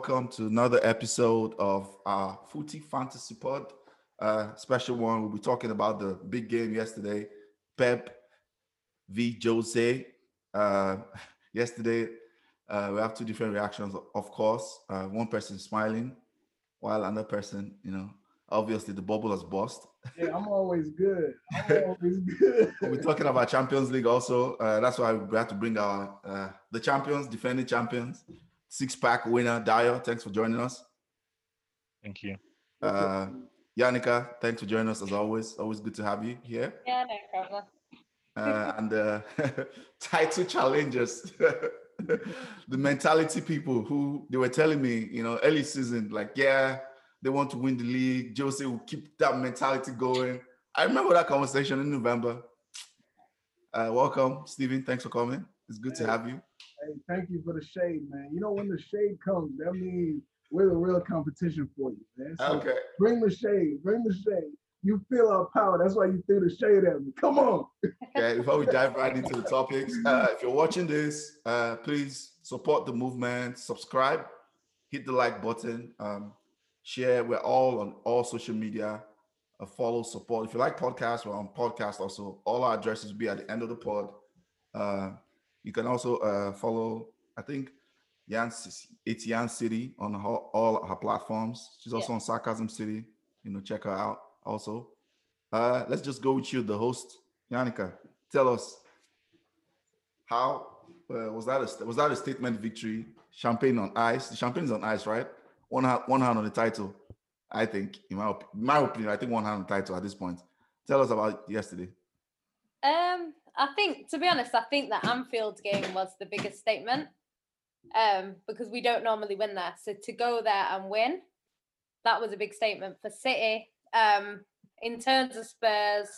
Welcome to another episode of our Footy Fantasy Pod. Uh, special one. We'll be talking about the big game yesterday, Pep v Jose. Uh, yesterday, uh, we have two different reactions, of course. Uh, one person smiling, while another person, you know, obviously the bubble has burst. Yeah, I'm always good. I'm always good. We're talking about Champions League also. Uh, that's why we have to bring our uh, the champions, defending champions, six pack winner Dayo. Thanks for joining us. Thank you. Uh, Yannicka, thanks for joining us as always. Always good to have you here. Yeah, no problem. Uh, and uh, title challengers, the mentality people who they were telling me, you know, early season, like, yeah, they want to win the league. Jose will keep that mentality going. I remember that conversation in November. Uh, welcome, Stephen. Thanks for coming. It's good to have you. Hey, thank you for the shade, man. You know, when the shade comes, that means we're the real competition for you, man. So Okay. bring the shade, bring the shade. You feel our power. That's why you threw the shade at me. Come on. Okay, before we dive right into the topics, uh, if you're watching this, uh, please support the movement, subscribe, hit the like button, um, share. We're all on all social media. Uh, follow, support. If you like podcasts, we're on podcast also. All our addresses will be at the end of the pod. Uh, you can also uh, follow, I think, Yan, it's Yan City on all, all her platforms. She's also on Sarcasm City. You know, check her out also. Uh, let's just go with you, the host, Yannicka. Tell us how uh, was that? A, was that a statement victory? Champagne on ice. The champagne's on ice, right? One hand, one hand on the title. I think, in my, op- my opinion, I think one hand on the title at this point. Tell us about yesterday. Um, I think to be honest, I think the Anfield game was the biggest statement. Um, because we don't normally win there. So to go there and win, that was a big statement for City. Um, in terms of Spurs,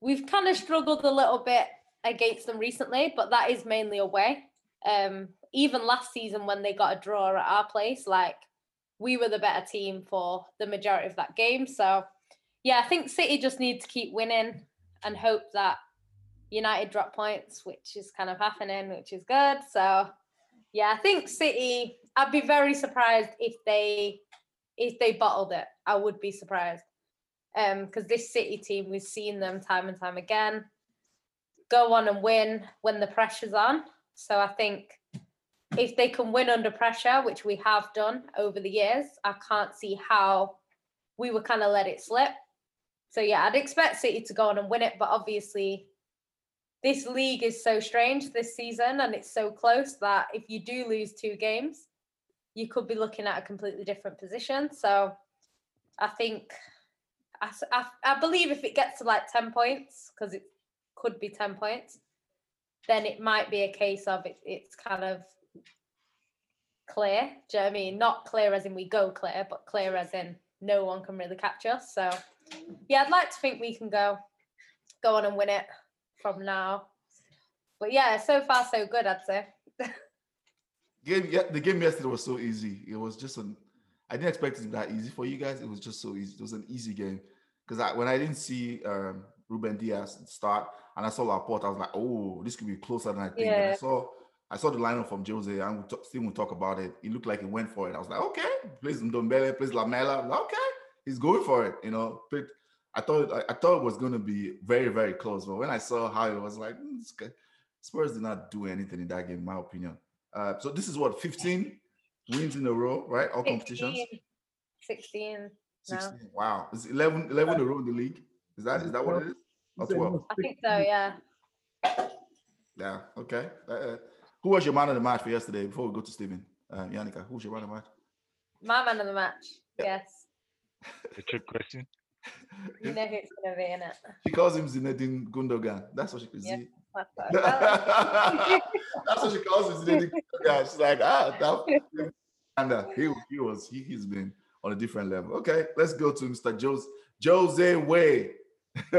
we've kind of struggled a little bit against them recently, but that is mainly away. Um, even last season when they got a draw at our place, like we were the better team for the majority of that game. So yeah, I think City just need to keep winning and hope that United drop points, which is kind of happening, which is good. So yeah, I think City. I'd be very surprised if they if they bottled it. I would be surprised. Um, because this City team, we've seen them time and time again go on and win when the pressure's on. So I think if they can win under pressure, which we have done over the years, I can't see how we would kind of let it slip. So yeah, I'd expect City to go on and win it, but obviously this league is so strange this season and it's so close that if you do lose two games, you could be looking at a completely different position. So I think I I believe if it gets to like 10 points, because it could be 10 points, then it might be a case of it, it's kind of clear. Do you know I mean? Not clear as in we go clear, but clear as in no one can really catch us. So yeah, I'd like to think we can go go on and win it from now. But yeah, so far so good, I'd say. Game, yeah, the game yesterday was so easy. It was just an. I didn't expect it to be that easy for you guys. It was just so easy. It was an easy game because I, when I didn't see um, Ruben Dias start and I saw Laporte, I was like, oh, this could be closer than I think. And I saw I saw the lineup from Jose and we talk, still we talk about it. It looked like he went for it. I was like, okay, plays Ndombele, plays Lamela. Okay, he's going for it. You know, but I thought I, I thought it was going to be very very close. But when I saw how it was like, "Hmm, this Spurs did not do anything in that game, in my opinion. Uh, so this is what 15 wins in a row, right? All competitions. 16. 16 no. Wow, it's 11, 11 in a row in the league. Is that is that what it is? Or 12? I think so, yeah. Yeah. Okay. Uh, uh, who was your man of the match for yesterday? Before we go to Steven, uh, Yannicka, who was your man of the match? My man of the match. Yeah. Yes. The trick question. You know who it's gonna be in it. She calls him Zinedine Gundogan. That's what she can Yeah. see. That's what That's what she calls him Zinedine Gundogan. She's like, ah, that, and uh, he, he was he, he's been on a different level. Okay, let's go to Mr. Jose Jose Way.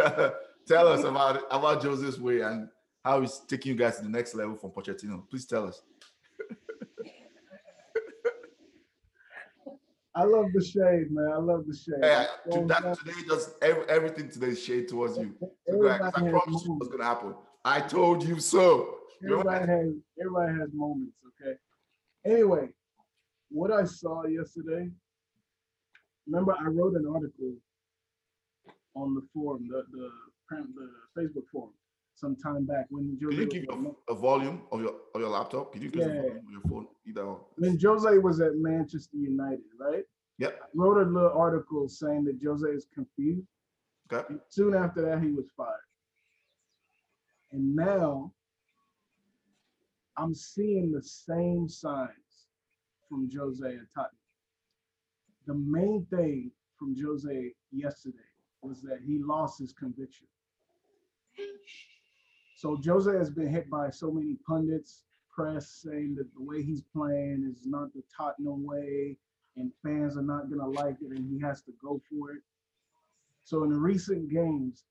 tell us about about Jose's way and how he's taking you guys to the next level from Pochettino. Please tell us. I love the shade, man. I love the shade. Hey, I- that, today, just every, everything today is shade towards you. So I has you moments. gonna happen. I told you so. Everybody has everybody has moments, okay? Anyway, what I saw yesterday, remember I wrote an article on the forum, the the, the Facebook forum, some time back when Can Jose you was give at a, a volume of your of your laptop? Can you increase the Yeah. volume of your phone? Either. or. when Jose was at Manchester United, right? Yep. I wrote a little article saying that Jose is confused. Okay. And soon after that, he was fired. And now I'm seeing the same signs from Jose at Tottenham. The main thing from Jose yesterday was that he lost his conviction. So Jose has been hit by so many pundits, press saying that the way he's playing is not the Tottenham way, and fans are not gonna like it, and he has to go for it. So in the recent games,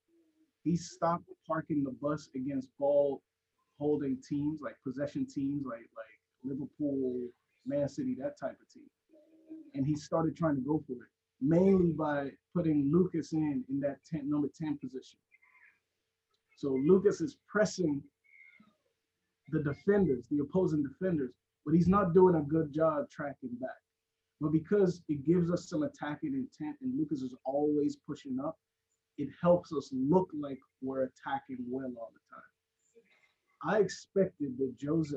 he stopped parking the bus against ball holding teams like possession teams like like Liverpool, Man City, that type of team. And he started trying to go for it, mainly by putting Lucas in in that 10, number 10 position. So Lucas is pressing the defenders, the opposing defenders, but he's not doing a good job tracking back. But because it gives us some attacking intent and Lucas is always pushing up, it helps us look like we're attacking well all the time. I expected that Jose,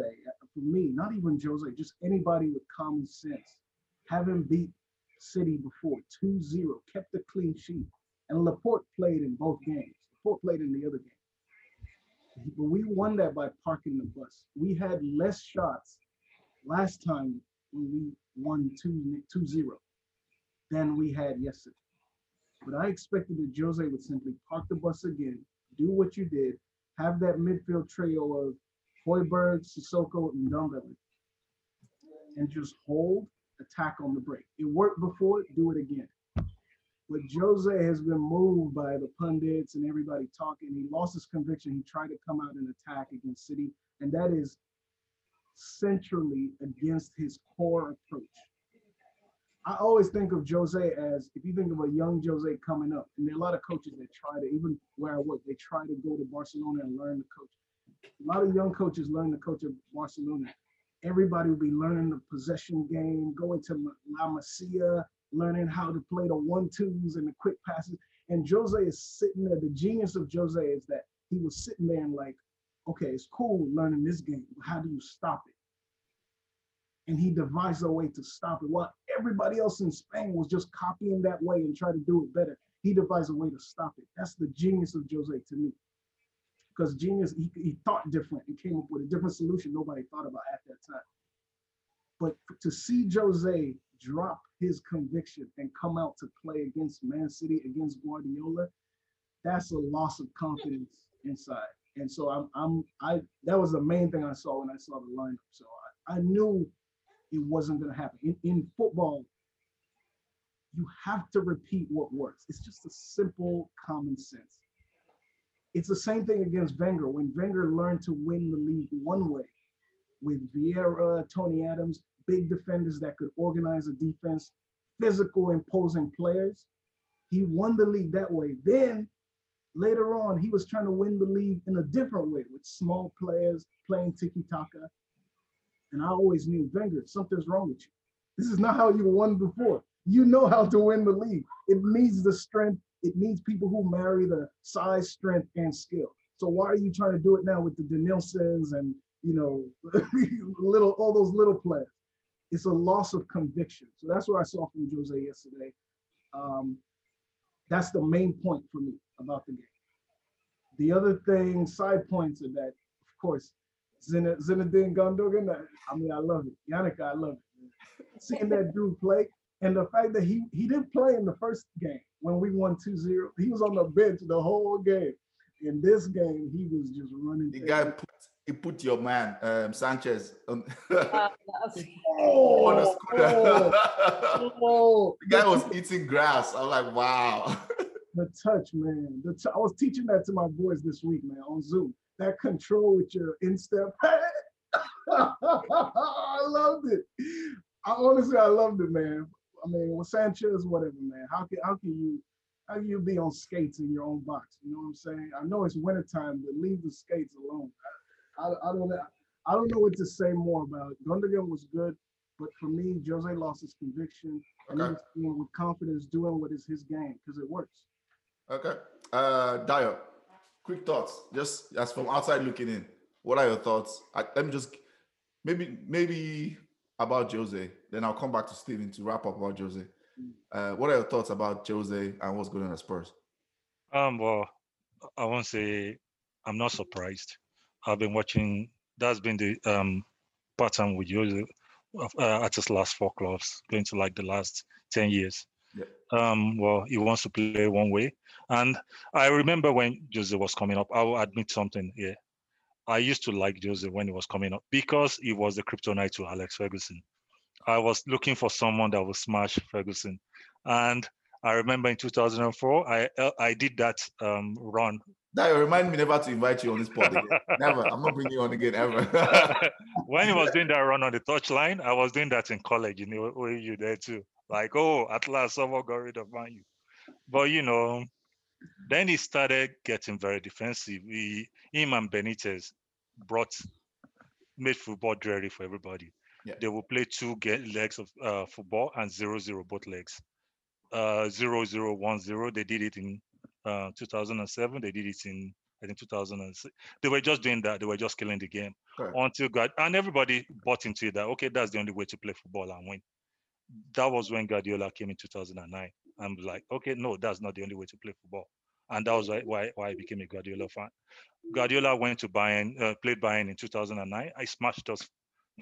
for me, not even Jose, just anybody with common sense, having beat City before 2 0, kept a clean sheet. And Laporte played in both games. Laporte played in the other game. But we won that by parking the bus. We had less shots last time when we won 2 0 than we had yesterday. But I expected that Jose would simply park the bus again, do what you did, have that midfield trio of Hojbjerg, Sissoko, and Ndombele, and just hold, attack on the break. It worked before, do it again. But Jose has been moved by the pundits and everybody talking. He lost his conviction. He tried to come out and attack against City, and that is centrally against his core approach. I always think of Jose as if you think of a young Jose coming up, and there are a lot of coaches that try to, even where I work, they try to go to Barcelona and learn the coach. A lot of young coaches learn the coach of Barcelona. Everybody will be learning the possession game, going to La- La Masia, learning how to play the one twos and the quick passes. And Jose is sitting there. The genius of Jose is that he was sitting there and like, okay, it's cool learning this game. How do you stop it? and he devised a way to stop it. While everybody else in Spain was just copying that way and trying to do it better, he devised a way to stop it. That's the genius of Jose to me. Because genius, he, he thought different and came up with a different solution nobody thought about at that time. But to see Jose drop his conviction and come out to play against Man City, against Guardiola, that's a loss of confidence inside. And so I'm, I'm, I, that was the main thing I saw when I saw the lineup. So I, I knew it wasn't going to happen. In, in football, you have to repeat what works. It's just a simple common sense. It's the same thing against Wenger. When Wenger learned to win the league one way with Vieira, Tony Adams, big defenders that could organize a defense, physical, imposing players, he won the league that way. Then later on, he was trying to win the league in a different way with small players playing tiki taka. And I always knew, Wenger, something's wrong with you. This is not how you won before. You know how to win the league. It needs the strength. It needs people who marry the size, strength, and skill. So why are you trying to do it now with the Denilsons and you know little all those little players? It's a loss of conviction. So that's what I saw from Jose yesterday. Um, that's the main point for me about the game. The other thing, side points are that, of course, Zine- Zinedine Gundogan. I- I mean, I love it. Yannick, I love it. Seeing that dude play, and the fact that he he didn't play in the first game when we won 2-0. He was on the bench the whole game. In this game, he was just running. The things. Guy put he put your man um, Sanchez on, Uh, that was- on the Oh, scooter. oh, oh, the guy was eating grass. I was like, wow. the touch, man. The t- I was teaching that to my boys this week, man, on Zoom. That control with your instep. I loved it. I honestly, I loved it, man. I mean, with Sanchez, whatever, man. How can how can you how can you be on skates in your own box? You know what I'm saying? I know it's wintertime, but leave the skates alone. I, I, I don't know. I don't know what to say more about. it. Gundogan was good. But for me, Jose lost his conviction. And Okay. he's doing with confidence, doing what is his game because it works. Okay. Uh, Dayo, quick thoughts. Just as from outside looking in, what are your thoughts? I, let me just maybe maybe about Jose. Then I'll come back to Steven to wrap up about Jose. Uh, what are your thoughts about Jose and what's going on at Spurs? Um, well, I won't say I'm not surprised. I've been watching. That's been the um pattern with Jose uh, at his last four clubs, going to like the last ten years. Um, well, he wants to play one way, and I remember when Jose was coming up. I will admit something here. I used to like Jose when he was coming up because he was the kryptonite to Alex Ferguson. I was looking for someone that would smash Ferguson, and I remember in 2004, I uh, I did that um, run. Dayo, remind me never to invite you on this pod again. never. I'm not bringing you on again ever. when he was doing that run on the touchline, I was doing that in college. You know, you there too. Like, oh, at last someone got rid of Man U. But you know, then he started getting very defensive. He, him and Benitez brought made football dreary for everybody. Yeah. They will play two get legs of uh, football and zero zero both legs. Uh, zero zero one zero. They did it in uh, 2007. They did it in I think 2006. They were just doing that. They were just killing the game until God and everybody bought into it that okay, that's the only way to play football and win. That was when Guardiola came in 2009. I'm like, okay, no, that's not the only way to play football, and that was why why, why I became a Guardiola fan. Guardiola went to Bayern, uh, played Bayern in 2009. I smashed us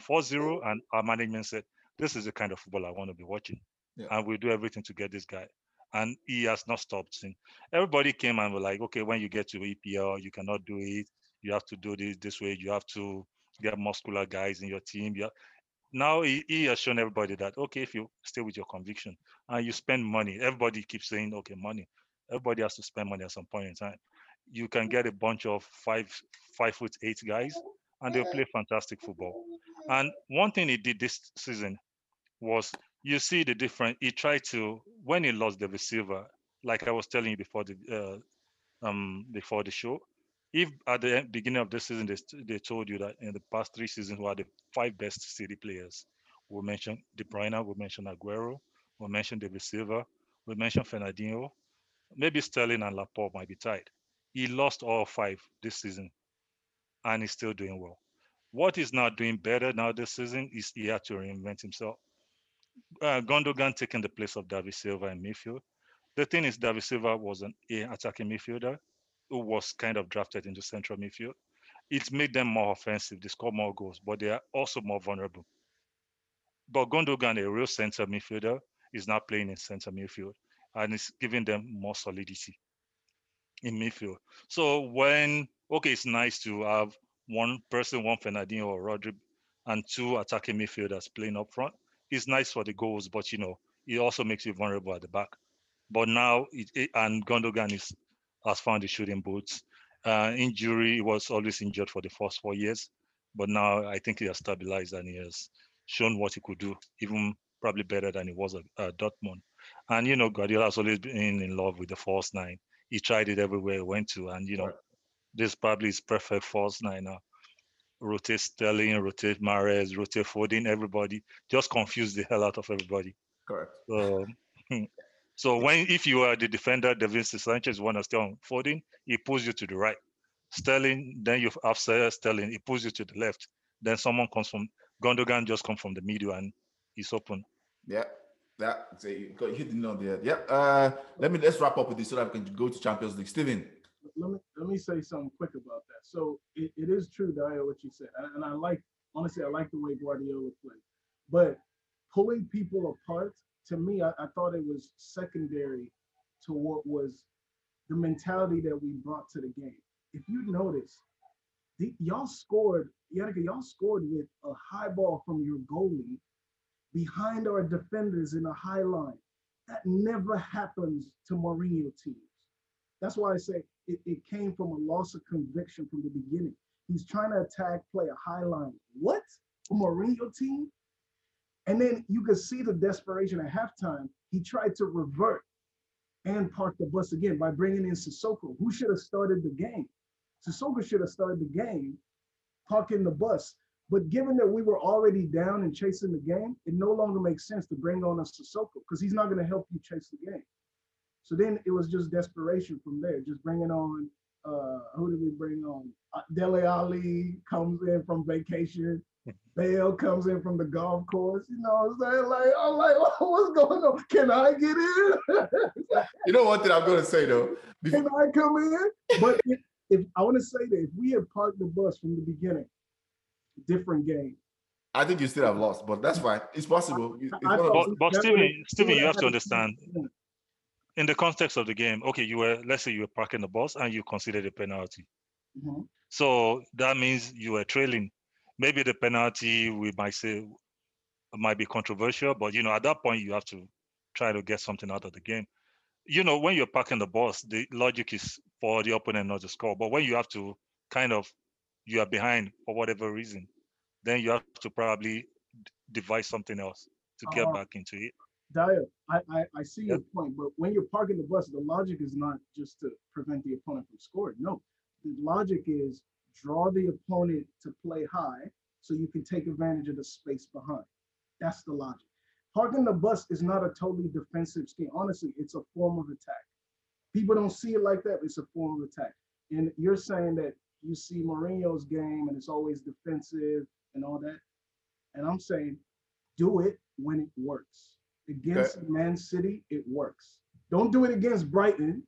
4-0, and our management said, "This is the kind of football I want to be watching, Yeah. and we'll do everything to get this guy." And he has not stopped since. Everybody came and were like, "Okay, when you get to EPL, you cannot do it. You have to do this this way. You have to get muscular guys in your team." You now he, he has shown everybody that okay, if you stay with your conviction and you spend money, everybody keeps saying, "Okay, money." Everybody has to spend money at some point in time. You can get a bunch of five five foot eight guys, and they'll play fantastic football. And one thing he did this season was you see the difference. He tried to when he lost David Silva, like I was telling you before the uh, um before the show. If at the beginning of this season they, they told you that in the past three seasons who are the five best City players, we mentioned De Bruyne, we mentioned Aguero, we mentioned David Silva, we mentioned Fernandinho, maybe Sterling and Laporte might be tied. He lost all five this season, and he's still doing well. What he's now doing better now this season is he had to reinvent himself. Uh, Gundogan taking the place of David Silva in midfield. The thing is, David Silva was an attacking midfielder who was kind of drafted into central midfield. It made them more offensive. They score more goals, but they are also more vulnerable. But Gundogan, a real center midfielder, is now playing in center midfield and it's giving them more solidity in midfield. So when okay, it's nice to have one person, one Fernandinho or Rodri, and two attacking midfielders playing up front. It's nice for the goals, but you know, it also makes you vulnerable at the back. But now it, it- and Gundogan is has found the shooting boots. Uh, injury, he was always injured for the first four years, but now I think he has stabilized and he has shown what he could do, even probably better than he was at uh, Dortmund. And you know, Guardiola has always been in love with the false nine. He tried it everywhere he went to, and you know, Right. this probably is perfect false nine now. Rotate Sterling, rotate Mahrez, rotate Foden, everybody. Just confuse the hell out of everybody. Correct. So, so when if you are the defender, Davinson Sanchez want to stay on Foden, he pulls you to the right. Sterling, then you have Sterling, he pulls you to the left. Then someone comes from Gundogan, just come from the middle and he's open. Yeah. Yeah. So you got you hit the note there. Yep. Uh, let me let's wrap up with this so that we can go to Champions League. Steven. Let me let me say something quick about that. So it, it is true, Dayo, what you said, and, I like honestly, I like the way Guardiola played, but pulling people apart to me, I, I thought it was secondary to what was the mentality that we brought to the game. If you notice, the, y'all scored, Yannicka, y'all scored with a high ball from your goalie behind our defenders in a high line. That never happens to Mourinho teams. That's why I say it, it came from a loss of conviction from the beginning. He's trying to attack, play a high line. What? A Mourinho team? And then you could see the desperation at halftime. He tried to revert and park the bus again by bringing in Sissoko, who should have started the game. Sissoko should have started the game, parking the bus. But given that we were already down and chasing the game, it no longer makes sense to bring on a Sissoko because he's not going to help you chase the game. So then it was just desperation from there, just bringing on uh, who did we bring on? Uh, Dele Alli comes in from vacation. Bale comes in from the golf course. You know what I'm saying? Like, I'm like, oh, what's going on? Can I get in? You know one thing I'm going to say though. Before, Can I come in? But if, if I want to say that if we had parked the bus from the beginning, different game. I think you still have lost, but that's fine. It's possible. It's I one of thought those- But- but that Steven- Steven, you have to a understand. In the context of the game, okay, you were let's say you were parking the bus and you considered a penalty. Mhm. So that means you were trailing. Maybe the penalty we might say might be controversial, but you know, at that point you have to try to get something out of the game. You know, when you're parking the bus, the logic is for the opponent not to score. But when you have to kind of you are behind for whatever reason, then you have to probably d- devise something else to get Uh, back into it. Dayo, I, I, I see your point, but when you're parking the bus, the logic is not just to prevent the opponent from scoring. No, the logic is draw the opponent to play high so you can take advantage of the space behind. That's the logic. Parking the bus is not a totally defensive scheme. Honestly, it's a form of attack. People don't see it like that. but It's a form of attack. And you're saying that you see Mourinho's game and it's always defensive and all that. And I'm saying, do it when it works. Against Man City, it works. Don't do it against Brighton.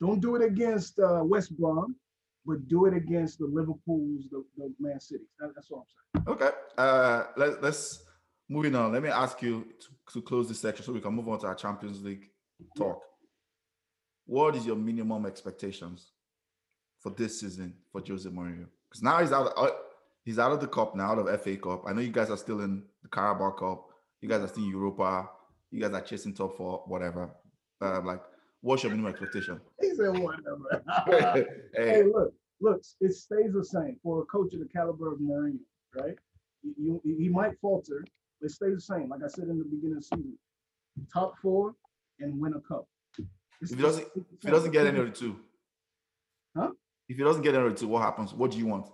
Don't do it against uh, West Brom, but do it against the Liverpools, the, the Man Cities. That- that's all I'm saying. Okay. Uh, let, let's moving on. Let me ask you to, to close this section so we can move on to our Champions League talk. What is your minimum expectations for this season for Jose Mourinho? Because now he's out. Uh, he's out of the cup now, out of FA Cup. I know you guys are still in the Carabao Cup. You guys are still in Europa. You guys are chasing top four, whatever. Uh, like, what's your minimum expectation? He said whatever. hey, hey, look, look, it stays the same for a coach of the caliber of Mourinho, right? You, you, he might falter, but it stays the same. Like I said in the beginning of the season, top four and win a cup. It's If he doesn't- if he doesn't get any of the two, Huh? If he doesn't get any of the two, what happens? What do you want?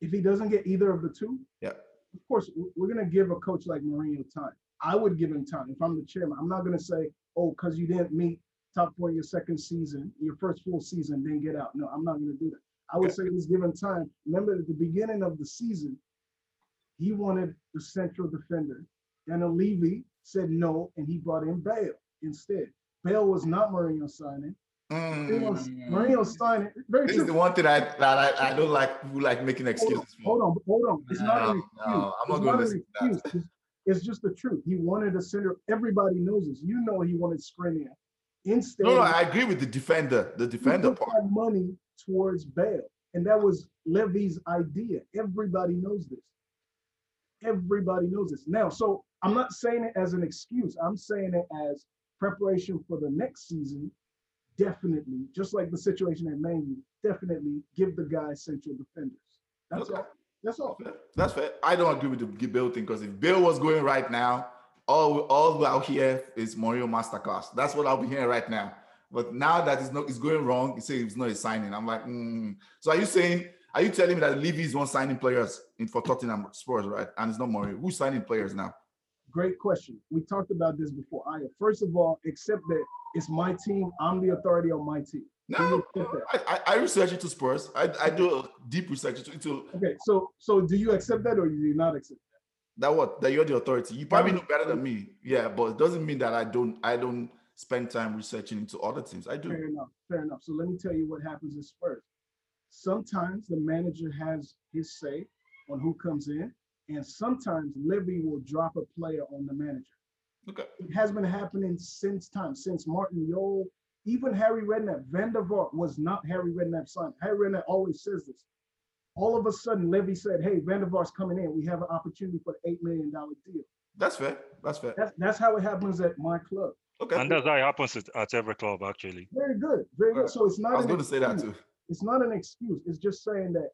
if he doesn't get either of the two, Yeah. of course, we're gonna give a coach like Mourinho time. I would give him time if I'm the chairman. I'm not gonna say, oh, because you didn't meet top four your second season, your first full season, then get out. No, I'm not gonna do that. I would say he's given time. Remember at the beginning of the season, he wanted the central defender. Daniel Levy said no, and he brought in Bale instead. Bale was not Mourinho signing. Mm. Mourinho's signing. Very This is the one thing I that I, I don't like who like making Hold on, excuses hold on, hold on. It's not an excuse. no, I'm not It's gonna an listen to that. It's, just the truth. He wanted a center. Everybody knows this. You know he wanted Skriniar. Instead, No, no, I agree with the defender, the he defender part. money towards Bale, and that was Levy's idea. Everybody knows this. Everybody knows this. Now, so I'm not saying it as an excuse. I'm saying it as preparation for the next season. Definitely, just like the situation at Man U, definitely give the guy central defenders. That's Okay. all. That's all. That's fair. I don't agree with the Bill thing because if Bill was going right now, all all out here is Mario Masterclass. That's what I'll be hearing right now. But now that it's not, it's going wrong. He says it's not a signing. I'm like, mm. so are you saying? Are you telling me that Levy is one signing players in for Tottenham Spurs, right? And it's not Mario. Who's signing players now? Great question. We talked about this before. I first of all accept that it's my team. I'm the authority on my team. Do No. I, I, research into Spurs. I, I do a deep research into, Okay, so so do you accept that or do you not accept? that That what that you're the authority. You probably know better than me. Yeah, but it doesn't mean that I don't I don't spend time researching into other teams. I do. Fair enough. Fair enough. So let me tell you what happens in Spurs. Sometimes the manager has his say on who comes in, and sometimes Levy will drop a player on the manager. Okay. It has been happening since time, since Martin Jol, even Harry Redknapp. Van der Vaart was not Harry Redknapp son. Harry Redknapp always says this. All of a sudden, Levy said, "Hey, Van der Vaart's coming in. We have an opportunity for an eight million dollar deal." That's fair. That's fair. That's that's how it happens at my club. Okay. And that's how it happens at, at every club, actually. Very good, very good. So it's not. I was an going to say that excuse. too. It's not an excuse. It's just saying that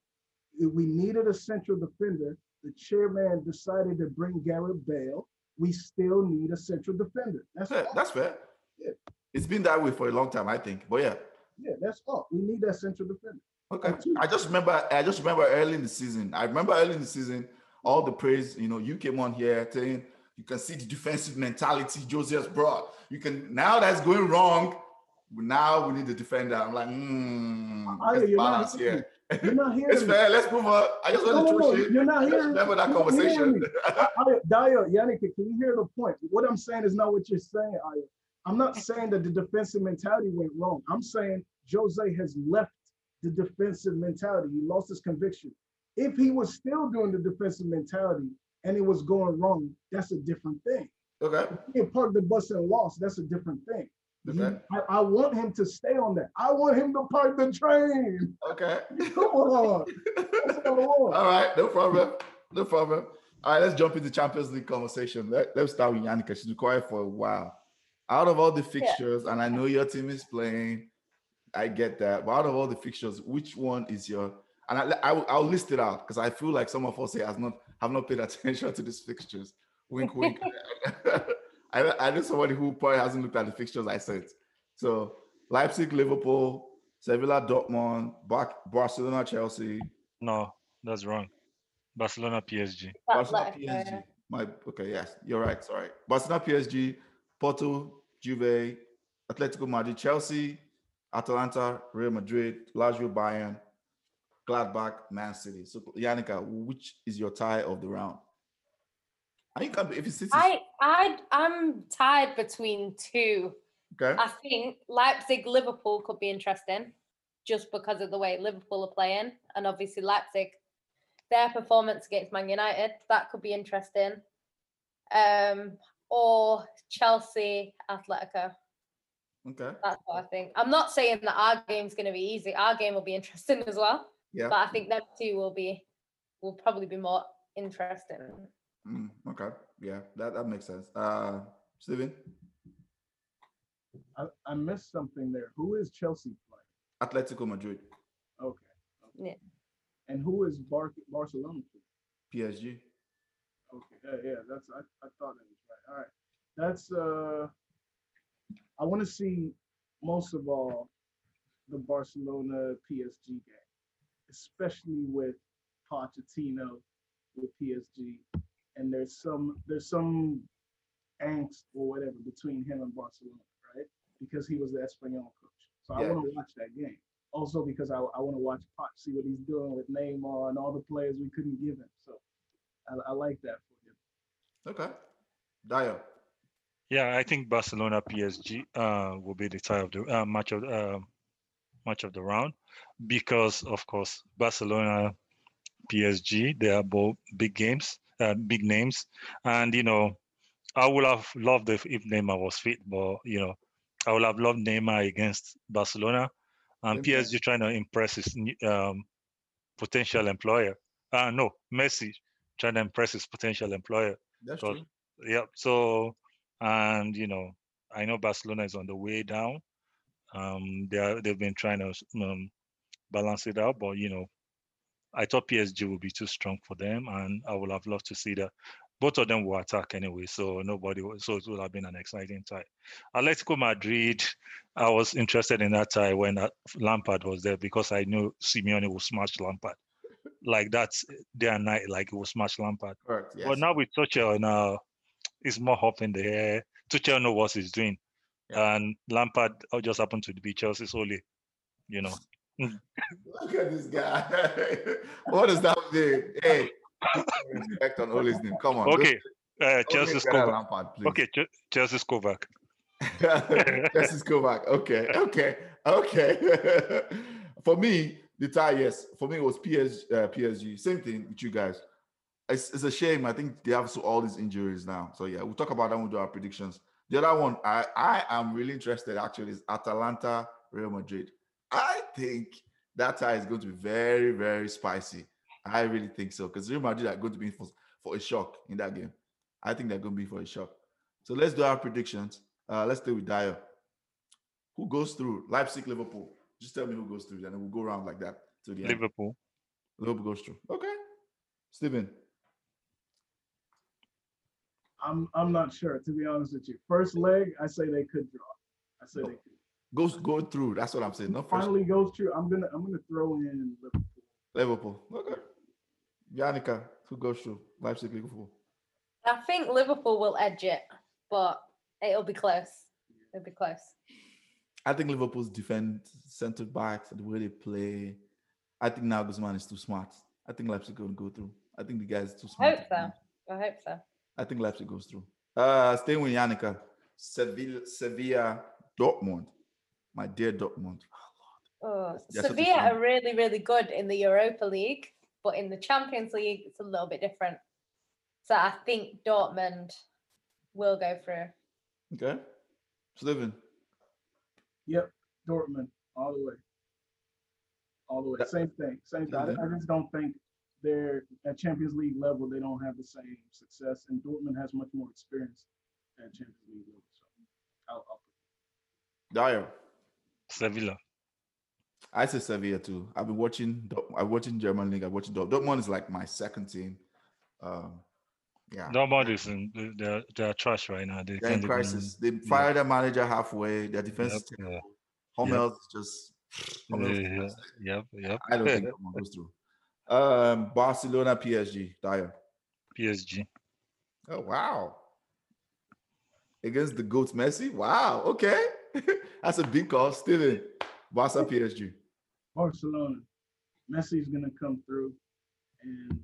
if we needed a central defender. The chairman decided to bring Gareth Bale. We still need a central defender. That's Fair. That's fair. Yeah. It's been that way for a long time, I think. But yeah. yeah, that's all. We need that central defender. Okay. I just remember I just remember early in the season. I remember early in the season all the praise. You know, you came on here saying you can see the defensive mentality Jose has brought. You can now that's going wrong. Now we need the defender. I'm like, hmm, not hearing here. You're not hearing It's me. fair. Let's move on. I just No, want to no, no. You're not hearing. remember that you're not hearing conversation. Dayo, Yannick, can you hear the point? What I'm saying is not what you're saying, Aya. I'm not saying that the defensive mentality went wrong. I'm saying Jose has left the defensive mentality. He lost his conviction. If he was still doing the defensive mentality and it was going wrong, that's a different thing. Okay. If he parked the bus and lost, that's a different thing. You- Okay. I, I want him to stay on that. I want him to park the train. Okay. Come on. That's what I want. All right, no problem. No problem. All right, let's jump into Champions League conversation. Let, let's start with Yannicka. She's been quiet for a while. Out of all the fixtures, and I know your team is playing, I get that. But out of all the fixtures, which one is your? And I, I will- I'll list it out because I feel like some of us here has not have not paid attention to these fixtures. Wink, wink. I, I know somebody who probably hasn't looked at the fixtures I sent. So Leipzig, Liverpool, Sevilla, Dortmund, Bar- Barcelona, Chelsea, No, that's wrong. Barcelona, PSG. Barcelona, PSG. My okay, yes, you're right. Sorry, Barcelona, PSG, Porto, Juve, Atletico Madrid, Chelsea, Atalanta, Real Madrid, Lazio, Bayern, Gladbach, Man City. So, Yannicka, which is your tie of the round? Can be if it's City. I I I'm tied between two. okay, I think Leipzig Liverpool could be interesting just because of the way Liverpool are playing and obviously Leipzig their performance against Man United that could be interesting. Um or Chelsea Atletico. okay, That's what I think. I'm not saying that our game's going to be easy. Our game will be interesting as well, yeah, but I think them two will be will probably be more interesting. Mm, okay, yeah, that that makes sense. Uh, Steven, I, I missed something there. Who is Chelsea playing? Atletico Madrid, Okay. Yeah. And who is Bar- Barcelona playing? PSG. Okay, yeah, yeah, that's I, I thought that was right. All right. That's uh I want to see most of all the Barcelona PSG game, especially with Pochettino with PSG. And there's some there's some angst or whatever between him and Barcelona, right? Because he was the Espanyol coach. So I want to watch that game. Also because I, I want to watch Poch see what he's doing with Neymar and all the players we couldn't give him. So I, I like that for him. Okay, Dio. Yeah, I think Barcelona PSG uh, will be the tie of the uh, match of uh, match of the round because, of course, Barcelona PSG they are both big games, uh, big names, and you know, I would have loved if, if Neymar was fit, but you know, I would have loved Neymar against Barcelona, and. PSG trying to impress his um, potential employer. Uh, no, Messi trying to impress his potential employer. That's So- true. Yep. So, and you know, I know Barcelona is on the way down. Um, they are they've been trying to um, balance it out, but you know, I thought PSG would be too strong for them, and I would have loved to see that. Both of them will attack anyway, so nobody. So it would have been an exciting tie. Atletico Madrid. I was interested in that tie when uh, Lampard was there because I knew Simeone would smash Lampard. Like that's day and night. Like it will smash Lampard. Correct. Yes. But now with Tuchel now, it's more up in the air. Tuchel know what he's doing, and Lampard just happened to be Chelsea's only, you know. Look at this guy. what does that mean? Hey, put respect on Ole's name. Come on. Okay, uh, Ole Chelsea's Kovac. Lampard. Okay, Ch- Chelsea's Kovac. Justice Kovac. Okay, okay, okay. For me, the tie, yes. For me, it was PSG. Uh, PSG. Same thing with you guys. It's, it's a shame. I think they have so all these injuries now. So yeah, we'll talk about that when we do our predictions. The other one, I I am really interested actually is Atalanta Real Madrid. I think that tie is going to be very very spicy. I really think so because Real Madrid are going to be for, for a shock in that game. I think they're going to be for a shock. So let's do our predictions. Uh, let's stay with Dayo. Who goes through Leipzig, Liverpool? Just tell me who goes through, and then we'll go around like that to the end. Liverpool. Liverpool goes through. Okay. Steven. I'm I'm not sure to be honest with you. First leg, I say they could draw. I say they could. Goes go through. That's what I'm saying. Not first. Finally goes through. I'm gonna I'm gonna throw in Liverpool. Liverpool. Okay. Yannicka. Who goes through? Leipzig, Liverpool. I think Liverpool will edge it, but it'll be close. It'll be close. I think Liverpool's defense, centre backs, and the way they play. I think Nagelsmann is too smart. I think Leipzig going to go through. I think the guys too smart. I hope so. I hope so. I think Leipzig goes through. Uh, staying with Yannicka, Sevilla, Sevilla, Dortmund. My dear Dortmund. Oh, That's what Sevilla are really, really good in the Europa League, but in the Champions League, it's a little bit different. So I think Dortmund will go through. Okay. Steven. Yep, Dortmund all the way. All the way. That- Same thing. Same thing. I, Same thing. I just don't think they're at Champions League level. They don't have the same success, and Dortmund has much more experience at Champions League level. So I'll, I'll Dayo. Sevilla. I say Sevilla too. I've been watching. Dort- I'm watching German league. I'm watching Dort- Dortmund is like my second team. Um, yeah, Dortmund is in they're they're trash right now. They they're in can't crisis. They fired their manager halfway. Their defense is terrible. yeah. Hummels is just. Hummels is Yeah, Yep, yep. I don't think Dortmund goes through. Um, Barcelona, PSG, Dayo. PSG. Oh wow! Against the goats, Messi. Wow. Okay, that's a big call. Still in Barca, PSG. Barcelona. Messi's gonna come through, and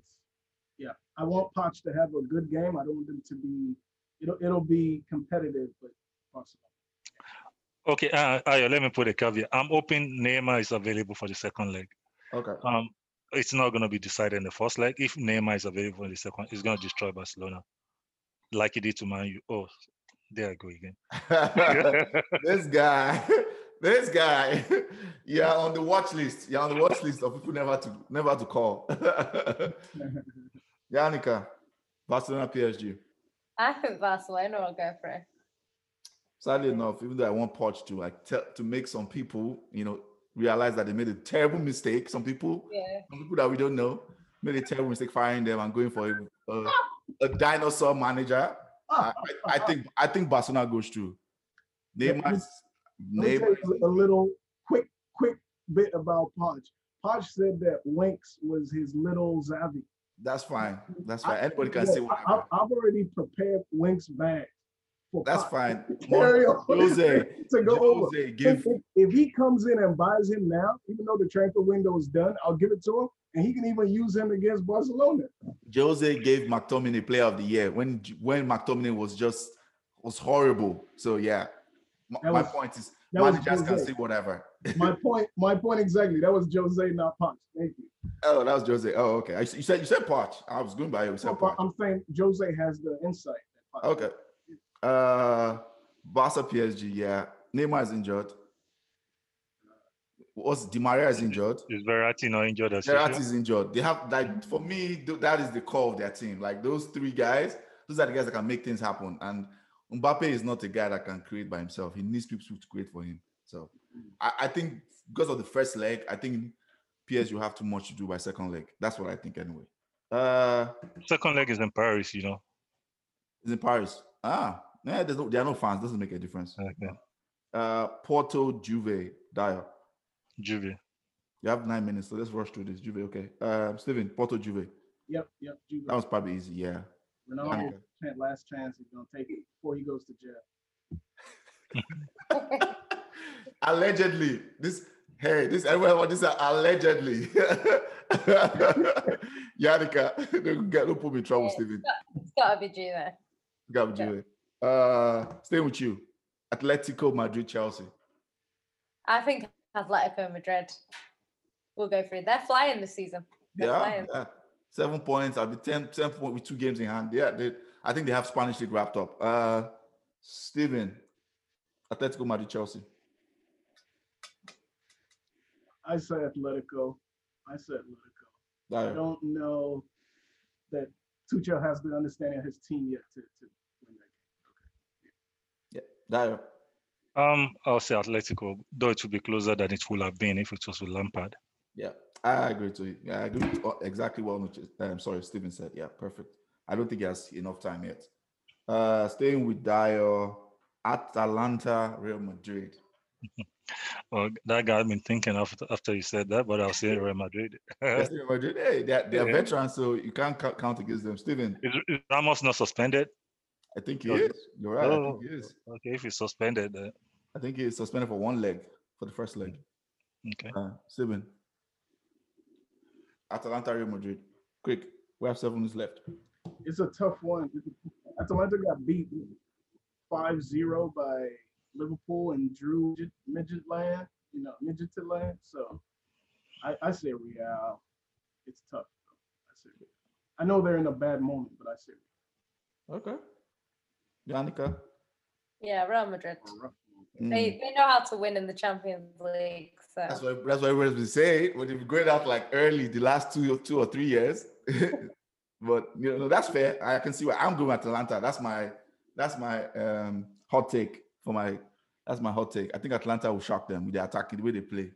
yeah, I want Poch to have a good game. I don't want them to be. It'll it'll be competitive, but Barcelona. Okay, uh, Ayo, let me put a caveat. I'm hoping Neymar is available for the second leg. Okay. Um, it's not going to be decided in the first leg. If Neymar is available in the second, it's going to destroy Barcelona, like he did to Man U. Oh, there I go again. this guy, this guy, you're on the watch list. You're on the watch list of people never to never to call. Yannicka, Barcelona, PSG. I think Barcelona will go through. Sadly enough, even though I want Poch to like tell to make some people, you know, realize that they made a terrible mistake. Some people, Yeah. some people that we don't know, made a terrible mistake firing them and going for a, a, a dinosaur manager. I, I, I think I think Barcelona goes through. Yeah, Neymar, is- Let me tell Neymar, a little quick, quick bit about Poch. Poch said that Winks was his little Xavi. that's fine. That's I- fine. Anybody can Yeah, say whatever. I- I've already prepared Winks back. That's fine. on Jose, to go over. Jose, If, give if, if he comes in and buys him now, even though the transfer window is done, I'll give it to him, and he can even use him against Barcelona. Jose gave McTominay Player of the Year when when McTominay was just was horrible. So yeah, M- That my point is was managers can say whatever. My point, my point exactly. That was Jose, not Poch. Thank you. Oh, that was Jose. Oh, okay. You said you said Poch. I was going by you. You said Poch. I'm saying Jose has the insight. Okay. Uh, Barca PSG. Yeah, Neymar is injured. Was Di Maria is injured? Is Verratti not injured as Gerrard is injured. They have like for me, that is the core of their team. Like those three guys, those are the guys that can make things happen. And Mbappe is not a guy that can create by himself. He needs people to create for him. So I, I think because of the first leg, I think PSG will have too much to do by second leg. That's what I think anyway. Uh Second leg is in Paris, you know. is in Paris. Ah, yeah, there's no there are no fans, doesn't make a difference. Okay. Uh Porto Juve Dayo. Juve. You have nine minutes, so let's rush through this. Juve, okay. Um Steven, Porto Juve. Yep, yep. Juve. That was probably easy, yeah. Ronaldo, Okay. last chance, he's gonna take it before he goes to jail. allegedly this hey this everyone this is allegedly Yannicka don't get don't put me in trouble Yeah. Steven It's got to be Juve. got with you uh staying with you Atletico Madrid Chelsea I think Atletico Madrid will go through. They're flying this season. They're yeah, flying. yeah seven points I'll be 10 10 point with two games in hand yeah they, I think they have Spanish league wrapped up uh Steven Atletico Madrid Chelsea I say Atletico. I say Atletico. I don't know that Tuchel has the understanding of his team yet to, to Dayo. Um, I'll say Atletico, though it would be closer than it would have been if it was with Lampard. Yeah, I agree to it. I agree with exactly what I'm sorry, Stephen said. Yeah, perfect. I don't think he has enough time yet. Uh staying with Dayo, at Atalanta, Real Madrid. Well, that got me thinking after after you said that, but I'll say Real Madrid. Real Madrid. Hey, they're, they're Yeah. veterans, so you can't count against them. Steven, is Ramos not suspended? I think he is. You're right. I think he is. okay. If he's suspended, uh, I think he is suspended for one leg for the first leg. okay. Uh, Stephen. Atalanta, Real Madrid. Quick, we have seven minutes left. It's a tough one. Atalanta got beat 5-0 by Liverpool and drew midget, midget land, you know, midget to land. So I, I say Real. It's tough. I say Real. I know they're in a bad moment, but I say Okay. Yannicka. Yeah, Real Madrid. Real. A. Mm. They they know how to win in the Champions League. So That's what that's what everybody's been saying. But they've going out like early the last two or two or three years. but you know that's fair. I can see why I'm going with Atalanta. That's my that's my um hot take for my that's my hot take. I think Atalanta will shock them with their attacking the way they play.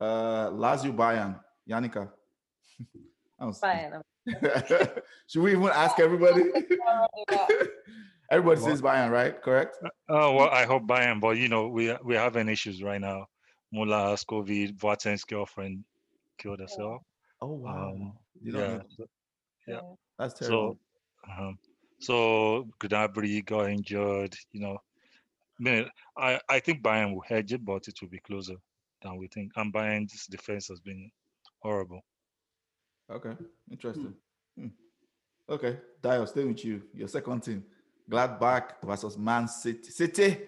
Uh Lazio Bayern, Yannicka. I was- Bayern. Should we even ask everybody? Everybody says Bayern, right? Correct? Oh well, I hope Bayern, but you know we we're having issues right now. Muller has COVID. Boateng's girlfriend killed herself. Oh wow. Um, You don't yeah. know. so- Yeah. That's terrible. So, um, so Gnabry got injured. You know, I mean, I I think Bayern will hedge it, but it will be closer than we think. And Bayern's defense has been horrible. Okay, interesting. Hmm. Okay, Dayo, stay with you. Your second team, Gladbach versus Man City. City,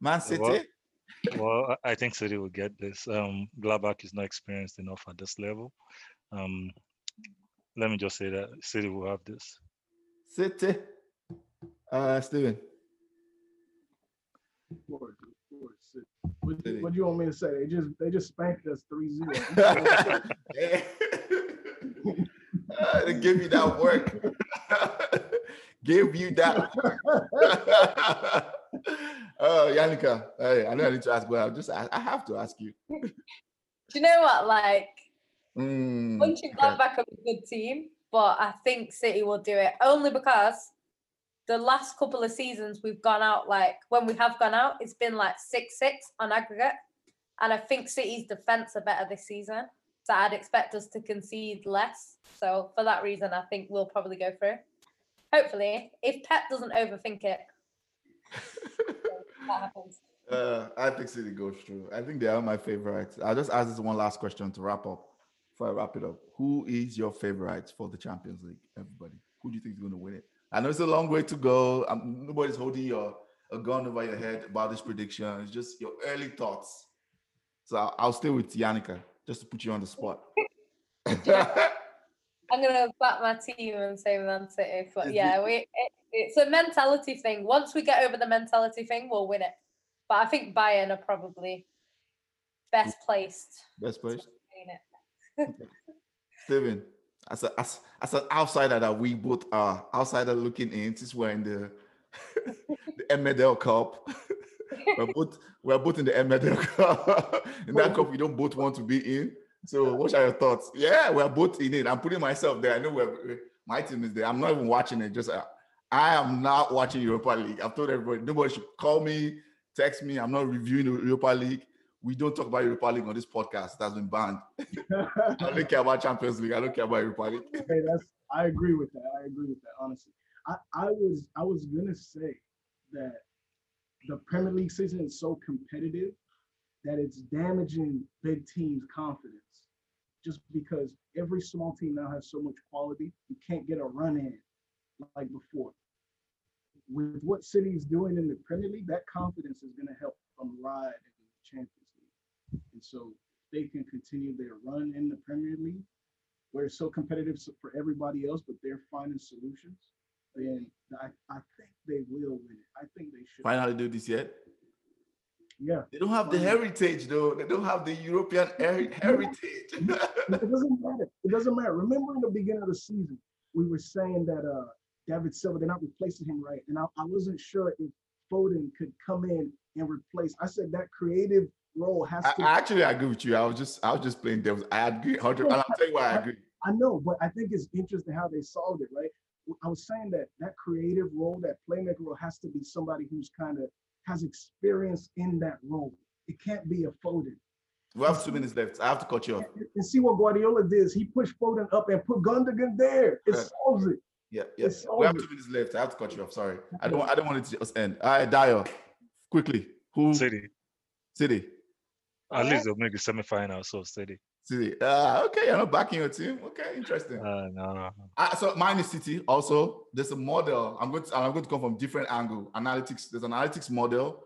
Man City. what? Well, I I think City will get this. Um, Gladbach is not experienced enough at this level. Um, let me just say that City will have this. City. Uh, Stephen. Of course, of. What, City. what do you want me to say? They just they just spanked us 3-0. Yeah. Uh, they give you that work. give you that. uh, Yannicka, hey, I know I need to ask, but I just I, I have to ask you. Do you know what? Like Mm, Punching okay. Gladbach are a good team, but I think City will do it only because the last couple of seasons we've gone out like when we have gone out, it's been like six six on aggregate, and I think City's defense are better this season. So I'd expect us to concede less. So for that reason, I think we'll probably go through. Hopefully, if Pep doesn't overthink it, that happens. Uh, I think City goes through. I think they are my favorites. I'll just ask this one last question to wrap up. Before I wrap it up, who is your favorite for the Champions League? Everybody, who do you think is going to win it? I know it's a long way to go. Um, nobody's holding your a gun over your head about this prediction. It's just your early thoughts. So I'll, I'll stay with Yannicka just to put you on the spot. I'm gonna back my team and say Man City, but yeah, we it, it's a mentality thing. Once we get over the mentality thing, we'll win it. But I think Bayern are probably best placed. Best placed. to win it. Stephen. As, a, as, as an outsider that we both are, outsider looking in, since we're in the the Emedel Cup. we're both we're both in the Emedel Cup. in that cup, we don't both want to be in. So, what are your thoughts? Yeah, we're both in it. I'm putting myself there. I know we're my team is there. I'm not even watching it. Just uh, I am not watching Europa League. I've told everybody nobody should call me, text me. I'm not reviewing Europa League. We don't talk about Europa League on this podcast. That's been banned. I don't care about Champions League. I don't care about Europa League. hey, that's I agree with that. I agree with that. Honestly, I, I was I was gonna say that the Premier League season is so competitive that it's damaging big teams' confidence. Just because every small team now has so much quality, you can't get a run in like before. With what City's doing in the Premier League, that confidence is gonna help them ride in the Champions League. And so they can continue their run in the Premier League where it's so competitive for everybody else, but they're finding solutions, then I, I think they will win it. I think they should. Finally, do this yet? Yeah. They don't have the heritage, though. They don't have the European heri- heritage. It doesn't matter. It doesn't matter. Remember in the beginning of the season, we were saying that uh David Silva, they're not replacing him right. And I, I wasn't sure if Foden could come in and replace. I said that creative role has I, to I actually agree with you. I was just, I was just playing devil's. I agree, hundred. And I'll tell you why I agree. I know, but I think it's interesting how they solved it, right? I was saying that that creative role, that playmaker role, has to be somebody who's kind of has experience in that role. it can't be a Foden. We have two minutes left. I have to cut you off. And- And see what Guardiola did he pushed Foden up and put Gundogan there. It Yeah. solves it. Yeah, yeah. It's We have two minutes left. I have to cut you off. Sorry. I don't. I don't want it to just end. All right, Dayo, quickly. Who? City. City. At least they'll make the semi-final. So City. City. Uh, okay, you're not backing your team. Okay, interesting. Uh, no. Uh, so mine is City. Also, there's a model. I'm going to I'm going to come from different angle. Analytics. There's an analytics model.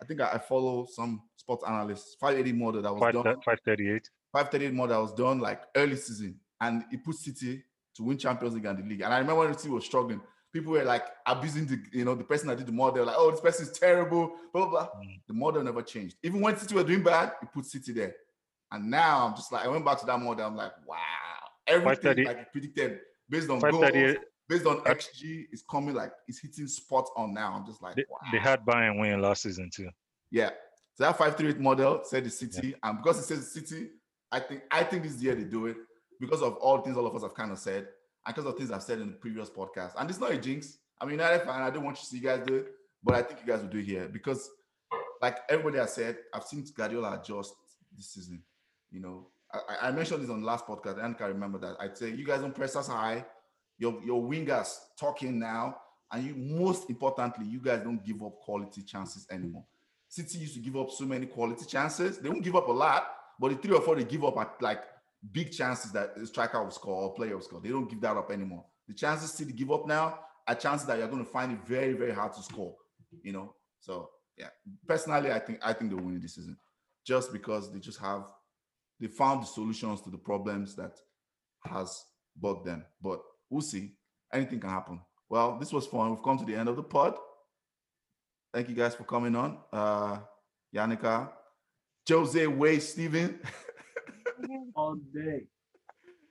I think I, I follow some sports analysts. 580 model that was Five, done. five thirty-eight. 538 model that was done like early season, and it put City to win Champions League and the league. And I remember when City was struggling, people were like abusing the you know the person that did the model, like oh this person is terrible, blah blah blah. Mm. The model never changed. Even when City were doing bad, it put City there. And now I'm just like I went back to that model. I'm like wow, everything 530 like predicted based on goals, based on XG is coming like it's hitting spot on now. I'm just like They, wow. they had Bayern win last season too. Yeah. So that 538 model said the city, and because it says the city, I think I think this year they do it because of all things all of us have kind of said, and because of things I've said in the previous podcast. And it's not a jinx. I'm a United fan. I don't want to see you guys do it, but I think you guys will do it here because, like everybody has said, I've seen Guardiola adjust this season. You know, I, I- mentioned this on the last podcast, and I remember that. I'd say you guys don't press us high. Your your wingers talking now, and you most importantly, you guys don't give up quality chances anymore. City used to give up so many quality chances. They won't give up a lot, but the three or four they give up at like big chances that striker will score or player will score. They don't give that up anymore. The chances City give up now are chances that you're going to find it very, very hard to score. You know, so yeah. Personally, I think I think they'll win this season, just because they just have they found the solutions to the problems that has bugged them. But we'll see. Anything can happen. Well, this was fun. We've come to the end of the pod. Thank you guys for coming on. Uh Yannicka, Jose Way Stephen. all day.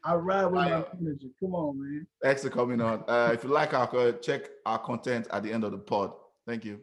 I ride with my energy. Come on, man. Thanks for coming on. Uh, if you like our co- check our content at the end of the pod. Thank you.